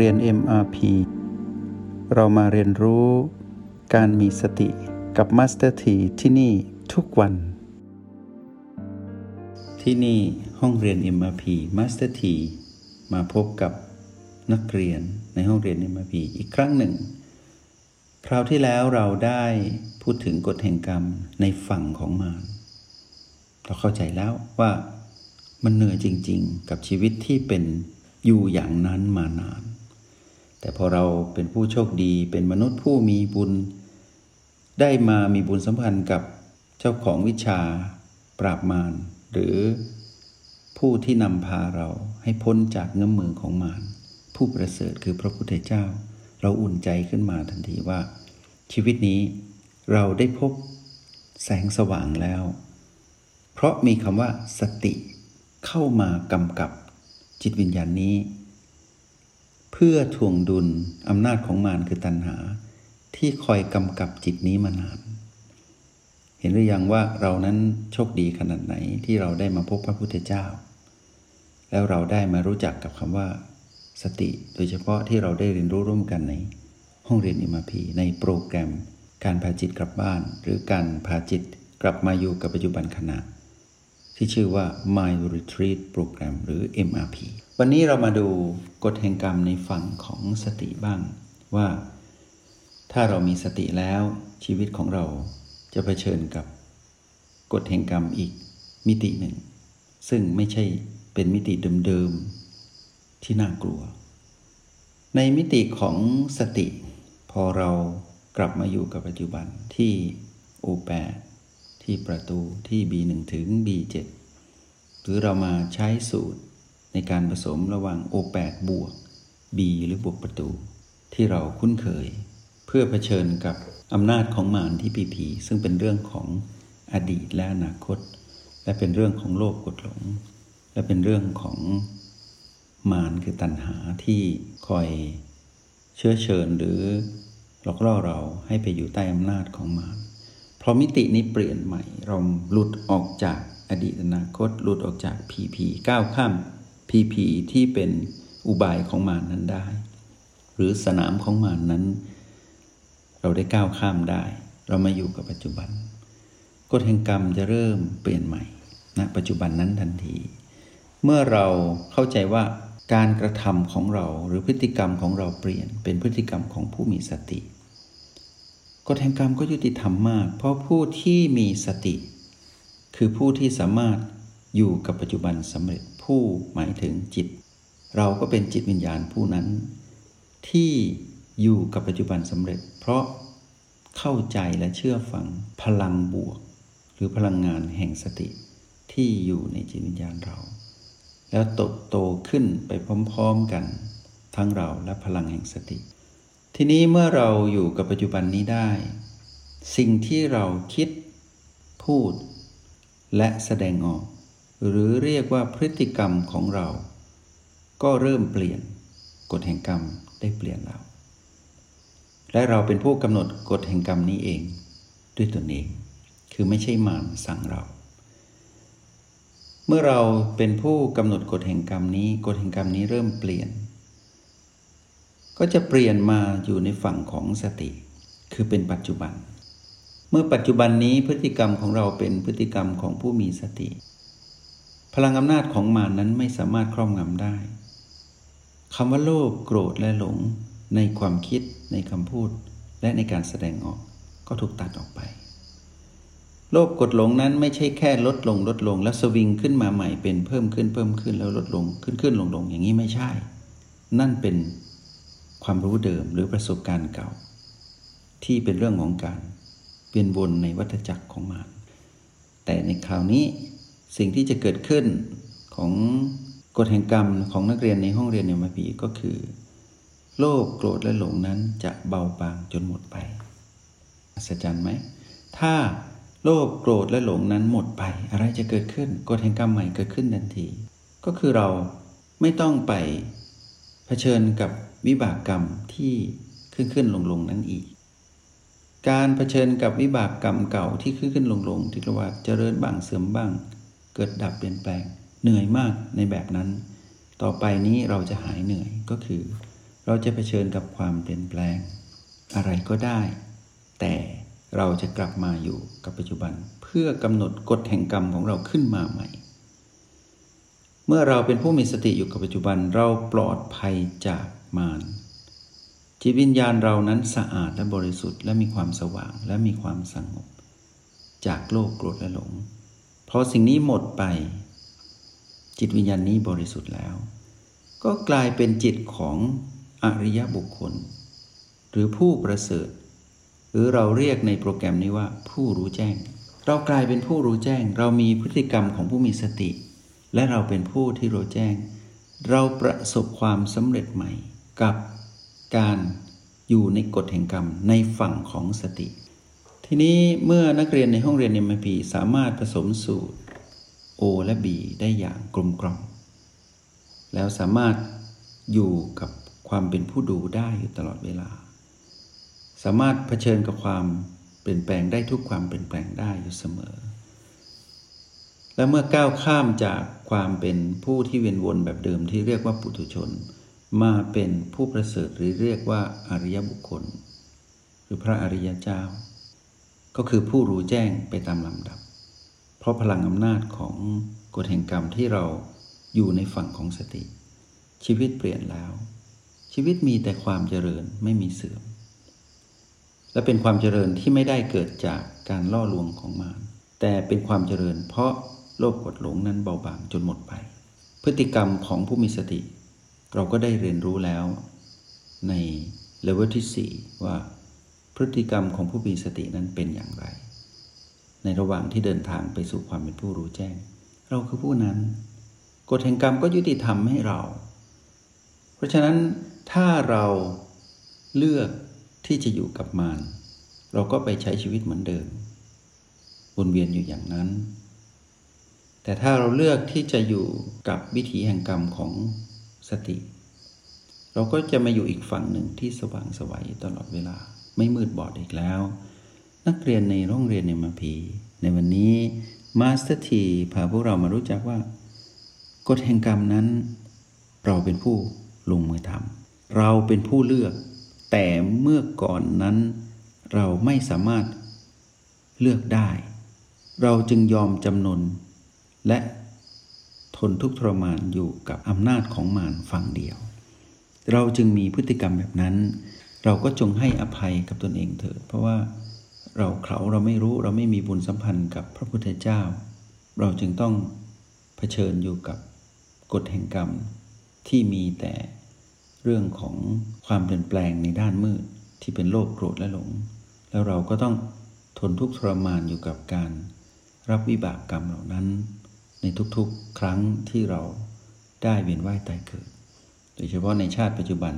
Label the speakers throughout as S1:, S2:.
S1: เรียน MRP เรามาเรียนรู้การมีสติกับ Master T ที่ที่นี่ทุกวัน ที่นี่ห้องเรียน MRP Master T มาพบกับนักเรียนในห้องเรียน MRP อีกครั้งหนึ่ง คราวที่แล้วเราได้พูดถึงกฎแห่งกรรมในฝั่งของมารเราเข้าใจแล้วว่ามันเหนื่อยจริง ๆ กับชีวิตที่เป็นอยู่อย่างนั้นมานาน แต่พอเราเป็นผู้โชคดีเป็นมนุษย์ผู้มีบุญ ได้มามีบุญสัมพันธ์กับเจ้าของวิชาปราบมารหรือผู้ที่นำพาเราให้พ้นจากเงื้อมมือของมารผู้ประเสริฐคือพระพุทธเจ้า เราอุ่นใจขึ้นมาทันทีว่า ชีวิตนี้เราได้พบแสงสว่างแล้ว เพราะมีคำว่าสติเข้ามากำกับจิตวิญญาณนี้ เพื่อทวงดุลอำนาจของมารคือตัณหา ที่คอยกำกับจิตนี้มานาน เห็นหรือยังว่าเรานั้นโชคดีขนาดไหนที่เราได้มาพบพระพุทธเจ้า แล้วเราได้มารู้จักกับคำว่า สติโดยเฉพาะที่เราได้เรียนรู้ร่วมกันในห้องเรียนอิมาพีในโปรแกรม การพาจิตกลับบ้าน หรือการพาจิตกลับมาอยู่กับปัจจุบันขณะ ที่ชื่อว่า Mind Retreat Program หรือ MRP วันนี้เรามาดูกฎแห่งกรรมในฝั่งของสติบ้างว่า ถ้าเรามีสติแล้วชีวิตของเราจะเผชิญกับกฎแห่งกรรมอีกมิติหนึ่ง ซึ่งไม่ใช่เป็นมิติเดิมๆที่น่ากลัว ในมิติของสติ พอเรากลับมาอยู่กับปัจจุบันที่โอแป ที่ประตูที่ B1 ถึง B7 หรือเรามาใช้สูตรในการผสมระหว่าง O8 บวก B หรือบวกประตู ที่เราคุ้นเคย เพื่อเผชิญกับอำนาจของมารที่ปีผีซึ่งเป็นเรื่องของอดีตและอนาคต และเป็นเรื่องของโลกกดหลง และเป็นเรื่องของมารคือตัณหาที่คอยเชื้อเชิญหรือหลอกล่อเราให้ไปอยู่ใต้อำนาจของมาร พอมิตินี้เปลี่ยนใหม่ เราหลุดออกจากอดีตอนาคตหลุดออกจากพีพีก้าวข้ามพีพีที่เป็นอุบายของมานนั้นได้ หรือสนามของมานนั้น เราได้ก้าวข้ามได้ เรามาอยู่กับปัจจุบันกฎแห่งกรรมจะเริ่มเปลี่ยนใหม่ณนะปัจจุบันนั้นทันที เมื่อเราเข้าใจว่าการกระทำของเราหรือพฤติกรรมของเราเปลี่ยนเป็นพฤติกรรมของผู้มีสติ กฎแห่งกรรมก็ยุติธรรมมาก เพราะผู้ที่มีสติ คือผู้ที่สามารถอยู่กับปัจจุบันสำเร็จผู้หมายถึงจิต เราก็เป็นจิตวิญญาณผู้นั้น ที่อยู่กับปัจจุบันสำเร็จ เพราะเข้าใจและเชื่อฟังพลังบวก หรือพลังงานแห่งสติที่อยู่ในจิตวิญญาณเรา แล้วโตโตขึ้นไปพร้อมๆกัน ทั้งเราและพลังแห่งสติ ทีนี้เมื่อเราอยู่กับปัจจุบันนี้ได้ สิ่งที่เราคิด พูด และแสดงออก หรือเรียกว่าพฤติกรรมของเรา ก็เริ่มเปลี่ยนกฎแห่งกรรมได้เปลี่ยนเรา และเราเป็นผู้กำหนดกฎแห่งกรรมนี้เอง ด้วยตนเอง คือไม่ใช่มารสั่งเรา เมื่อเราเป็นผู้กำหนดกฎแห่งกรรมนี้ กฎแห่งกรรมนี้เริ่มเปลี่ยน ก็จะเปลี่ยนมาอยู่ในฝั่งของสติ คือเป็นปัจจุบัน เมื่อปัจจุบันนี้พฤติกรรมของเราเป็นพฤติกรรมของผู้มีสติ พลังอำนาจของมานั้นไม่สามารถครอบงำได้คำว่าโลภโกรธและหลง ในความคิด ในคำพูด และในการแสดงออกก็ถูกตัดออกไป โลภกดหลงนั้นไม่ใช่แค่ลดลงลดลง แล้วสวิงขึ้นมาใหม่เป็นเพิ่มขึ้นเพิ่มขึ้นแล้วลดลงขึ้นขึ้นลงลงอย่างนี้ไม่ใช่ นั่นเป็น ความรู้เดิมหรือประสบการณ์เก่า ที่เป็นเรื่องของการเปลี่ยนวนในวัฏจักรของมารแต่ในคราวนี้สิ่งที่จะเกิดขึ้นของกฎแห่งกรรมของนักเรียนในห้องเรียนในมาปีก็คือ โลภโกรธและหลงนั้นจะเบาบางจนหมดไปอัศจรรย์ไหมถ้าโลภโกรธและหลงนั้นหมดไป อะไรจะเกิดขึ้นกฎแห่งกรรมใหม่เกิดขึ้นทันที ก็คือเราไม่ต้องไปเผชิญกับ วิบากกรรมที่ขึ้นขึ้นลงลงนั้นอีก การเผชิญกับวิบากกรรมเก่าที่ขึ้นขึ้นลงลงที่เรียกว่าเจริญบ้างเสื่อมบ้าง เกิดดับเปลี่ยนแปลง เหนื่อยมากในแบบนั้น ต่อไปนี้เราจะหายเหนื่อยก็คือ เราจะเผชิญกับความเปลี่ยนแปลง อะไรก็ได้ แต่เราจะกลับมาอยู่กับปัจจุบัน เพื่อกำหนดกฎแห่งกรรมของเราขึ้นมาใหม่ เมื่อเราเป็นผู้มีสติอยู่กับปัจจุบันเราปลอดภัยจาก มารจิตวิญญาณเรานั้นสะอาดและบริสุทธิ์และมีความสว่างและมีความสงบ จากโลกโกรธและหลงพราะสิ่งนี้หมดไป จิตวิญญาณนี้บริสุทธิ์แล้ว ก็กลายเป็นจิตของอริยบุคคล หรือผู้ประเสริฐ หรือเราเรียกในโปรแกรมนี้ว่าผู้รู้แจ้ง เรากลายเป็นผู้รู้แจ้ง เรามีพฤติกรรมของผู้มีสติ และเราเป็นผู้ที่รู้แจ้ง เราประสบความสำเร็จใหม่ กับการอยู่ในกฎแห่งกรรมในฝั่งของสติ ทีนี้เมื่อนักเรียนในห้องเรียนเอ็มพีสามารถผสมสูตร O และ B ได้อย่างกลมกล่อมแล้วสามารถอยู่กับความเป็นผู้ดูได้อยู่ตลอดเวลา สามารถเผชิญกับความเปลี่ยนแปลงได้ทุกความเปลี่ยนแปลงได้อยู่เสมอ และเมื่อก้าวข้ามจากความเป็นผู้ที่เวียนวนแบบเดิมที่เรียกว่าปุถุชน มาเป็นผู้ประเสริฐหรือเรียกว่าอริยบุคคล หรือพระอริยเจ้า ก็คือผู้รู้แจ้งไปตามลำดับ เพราะพลังอำนาจของกฎแห่งกรรมที่เราอยู่ในฝั่งของสติ ชีวิตเปลี่ยนแล้ว ชีวิตมีแต่ความเจริญไม่มีเสื่อม และเป็นความเจริญที่ไม่ได้เกิดจากการล่อลวงของมารแต่เป็นความเจริญเพราะโลภกดหลงนั้นเบาบางจนหมดไป พฤติกรรมของผู้มีสติ เราก็ได้เรียนรู้แล้วในเลเวลที่ 4 ว่าพฤติกรรมของผู้มีสตินั้นเป็นอย่างไร ในระหว่างที่เดินทางไปสู่ความเป็นผู้รู้แจ้ง เราคือผู้นั้น กฎแห่งกรรมก็ยุติธรรมให้เรา เพราะฉะนั้นถ้าเราเลือกที่จะอยู่กับมารเราก็ไปใช้ชีวิตเหมือนเดิมวนเวียนอยู่อย่างนั้น แต่ถ้าเราเลือกที่จะอยู่กับวิถีแห่งกรรมของ สติ เราก็จะมาอยู่อีกฝั่งหนึ่งที่สว่างไสวตลอดเวลา ไม่มืดบอดอีกแล้ว นักเรียนในโรงเรียนในมาพี ในวันนี้ Master ทีพาพวกเรามารู้จักว่ากฎแห่งกรรมนั้น เราเป็นผู้ลงมือทำเราเป็นผู้เลือก แต่เมื่อก่อนนั้น เราไม่สามารถเลือกได้ เราจึงยอมจำนนและ นทุกข์ทรมานอยู่กับอำนาจของมารฝั่งเดียว เราจึงมีพฤติกรรมแบบนั้น เราก็จงให้อภัยกับตนเองเถิด เพราะว่าเราเขาเราไม่รู้เราไม่มีบุญสัมพันธ์กับพระพุทธเจ้า เราจึงต้องเผชิญอยู่กับกฎแห่งกรรมที่มีแต่เรื่องของความเปลี่ยนแปลงในด้านมืดที่เป็นโลภโกรธและหลง แล้วเราก็ต้องทนทุกข์ทรมานอยู่กับการรับวิบากกรรมเหล่านั้น ในทุกๆ ครั้งที่เราได้เวียนว่ายตายเกิด โดยเฉพาะในชาติปัจจุบัน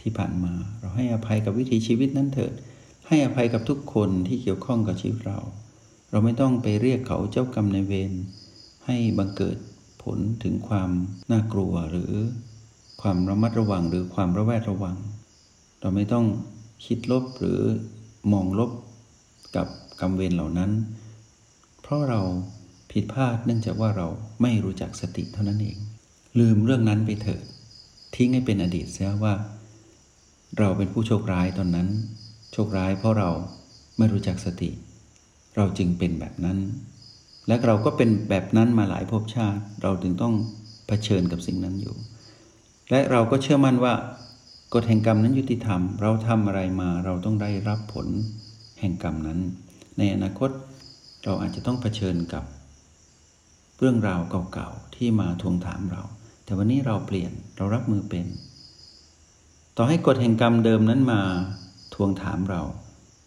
S1: ที่ผ่านมา เราให้อภัยกับวิถีชีวิตนั้นเถิด ให้อภัยกับทุกคนที่เกี่ยวข้องกับชีวิตเรา เราไม่ต้องไปเรียกเขาเจ้ากรรมในเวรให้บังเกิดผลถึงความน่ากลัวหรือความระมัดระวังหรือความระแวดระวัง เราไม่ต้องคิดลบหรือมองลบกับกรรมเวรเหล่านั้น เพราะเรา ผิดพลาดเนื่องจากว่าเราไม่รู้จักสติเท่านั้นเอง ลืมเรื่องนั้นไปเถิดทิ้งให้เป็นอดีตเสียว่า เราเป็นผู้โชคร้ายตอนนั้น โชคร้ายเพราะเราไม่รู้จักสติ เราจึงเป็นแบบนั้น และเราก็เป็นแบบนั้นมาหลายภพชาติ เราถึงต้องเผชิญกับสิ่งนั้นอยู่ และเราก็เชื่อมั่นว่ากฎแห่งกรรมนั้นยุติธรรม เราทำอะไรมาเราต้องได้รับผลแห่งกรรมนั้น ในอนาคตเราอาจจะต้องเผชิญกับ เรื่องราวเก่าๆที่มาทวงถามเรา แต่วันนี้เราเปลี่ยนเรารับมือเป็น ต่อให้กฎแห่งกรรมเดิมนั้นมาทวงถามเรา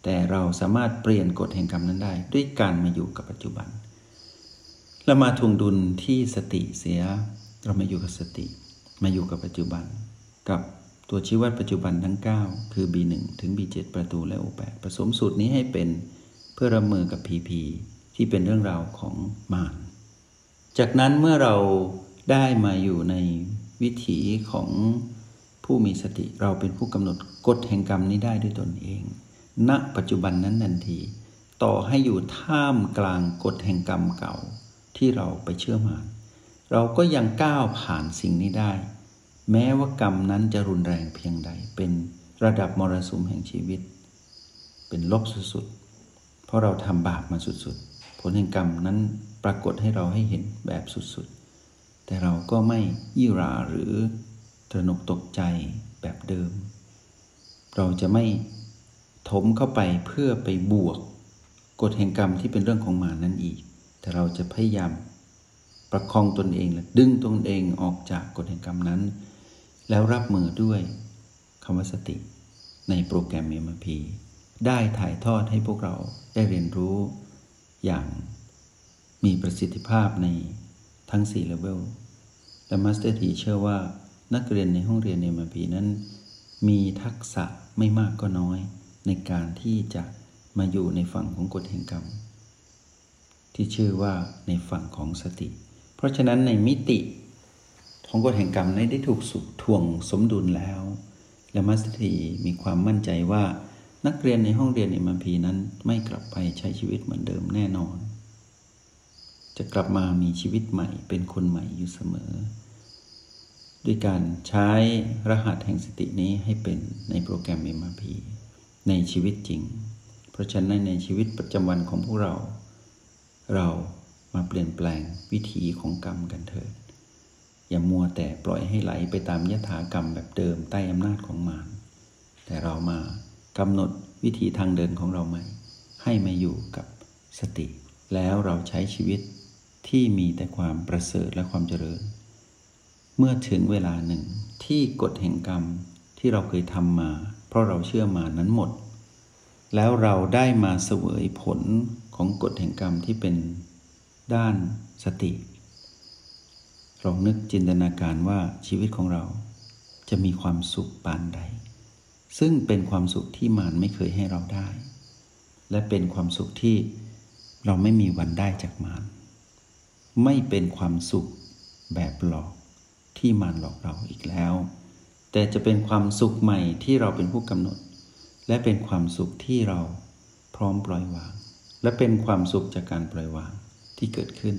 S1: แต่เราสามารถเปลี่ยนกฎแห่งกรรมนั้นได้ ด้วยการมาอยู่กับปัจจุบันและมาทวงดุลที่สติเสีย เรามาอยู่กับสติ มาอยู่กับปัจจุบัน กับตัวชี้วัดปัจจุบันทั้ง 9 คือ B1 ถึง B7 ประตูและ O8 ผสมสูตรนี้ให้เป็นเพื่อรับมือกับ PP ที่เป็นเรื่องราวของมาร จากนั้นเมื่อเราได้มาอยู่ในวิถีของผู้มีสติเราเป็นผู้กำหนดกฎแห่งกรรมนี้ได้ด้วยตนเอง ณ ปัจจุบันนั้นทันที ต่อให้อยู่ท่ามกลางกฎแห่งกรรมเก่าที่เราไปเชื่อมานเราก็ยังก้าวผ่านสิ่งนี้ได้ แม้ว่ากรรมนั้นจะรุนแรงเพียงใด เป็นระดับมรสุมแห่งชีวิต เป็นลบสุดๆ เพราะเราทำบาปมาสุดๆ ผลแห่งกรรมนั้นปรากฏให้เราให้เห็นแบบสุดๆ แต่เราก็ไม่ยี่ราหรือตระหนกตกใจแบบเดิม เราจะไม่ถมเข้าไปเพื่อไปบวก กฎแห่งกรรมที่เป็นเรื่องของมานั้นอีก แต่เราจะพยายามประคองตนเองและดึงตนเองออกจากกฎแห่งกรรมนั้น แล้วรับมือด้วยคำว่าสติ ในโปรแกรม MRP ได้ถ่ายทอดให้พวกเราได้เรียนรู้อย่าง มีประสิทธิภาพในทั้ง 4 เลเวล และ Master T เชื่อว่านักเรียนในห้องเรียน MRP นั้น มีทักษะไม่มากก็น้อย ในการที่จะมาอยู่ในฝั่งของกฎแห่งกรรม ที่ชื่อว่าในฝั่งของสติ เพราะฉะนั้นในมิติของกฎแห่งกรรมได้ถูกสุทวงสมดุลแล้ว และมัสตีมีความมั่นใจว่า นักเรียนในห้องเรียนในมัมพีนั้นไม่กลับไปใช้ชีวิตเหมือนเดิมแน่นอน จะกลับมามีชีวิตใหม่ เป็นคนใหม่อยู่เสมอ ด้วยการใช้รหัสแห่งสตินี้ให้เป็นในโปรแกรม MRP ในชีวิตจริง เพราะฉะนั้นในชีวิตประจำวันของพวกเรา เรามาเปลี่ยนแปลงวิธีของกรรมกันเถิด อย่ามัวแต่ปล่อยให้ไหลไปตามยถากรรมแบบเดิมใต้อำนาจของมารแต่เรามากำหนดวิธีทางเดินของเราใหม่ ให้มาอยู่กับสติ แล้วเราใช้ชีวิต ที่มีแต่ความประเสริฐและความเจริญ เมื่อถึงเวลาหนึ่งที่กฎแห่งกรรมที่เราเคยทำมา เพราะเราเชื่อมานั้นหมด แล้วเราได้มาเสวยผลของกฎแห่งกรรมที่เป็นด้านสติลองนึกจินตนาการว่าชีวิตของเราจะมีความสุขปานใด ซึ่งเป็นความสุขที่มารไม่เคยให้เราได้ และเป็นความสุขที่เราไม่มีวันได้จากมาร ไม่เป็นความสุขแบบหลอกที่มารหลอกเราอีกแล้ว แต่จะเป็นความสุขใหม่ที่เราเป็นผู้กำหนด และเป็นความสุขที่เราพร้อมปล่อยวาง และเป็นความสุขจากการปล่อยวางที่เกิดขึ้น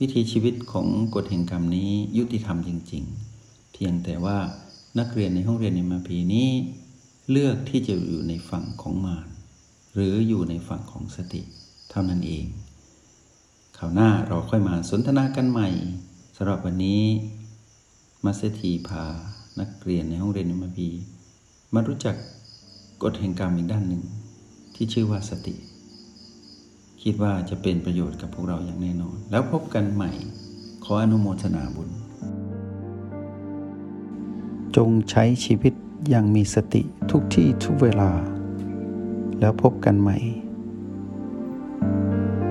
S1: วิธีชีวิตของกฎแห่งกรรมนี้ยุติธรรมจริง ๆ เพียงแต่ว่านักเรียนในห้องเรียนในมาพีนี้ เลือกที่จะอยู่ในฝั่งของมารหรืออยู่ในฝั่งของสติ เท่านั้นเอง ราวหน้าเราค่อยมาสนทนากันใหม่สำหรับวันนี้มาสเตีพานักเรียนในห้องเรียนมพีมารู้จักกฎแห่งกรรมอีกด้านหนึ่ง ที่ชื่อว่าสติ คิดว่าจะเป็นประโยชน์กับพวกเราอย่างแน่นอน แล้วพบกันใหม่ ขออนุโมทนาบุญ จงใช้ชีวิตอย่างมีสติทุกที่ทุกเวลา แล้วพบกันใหม่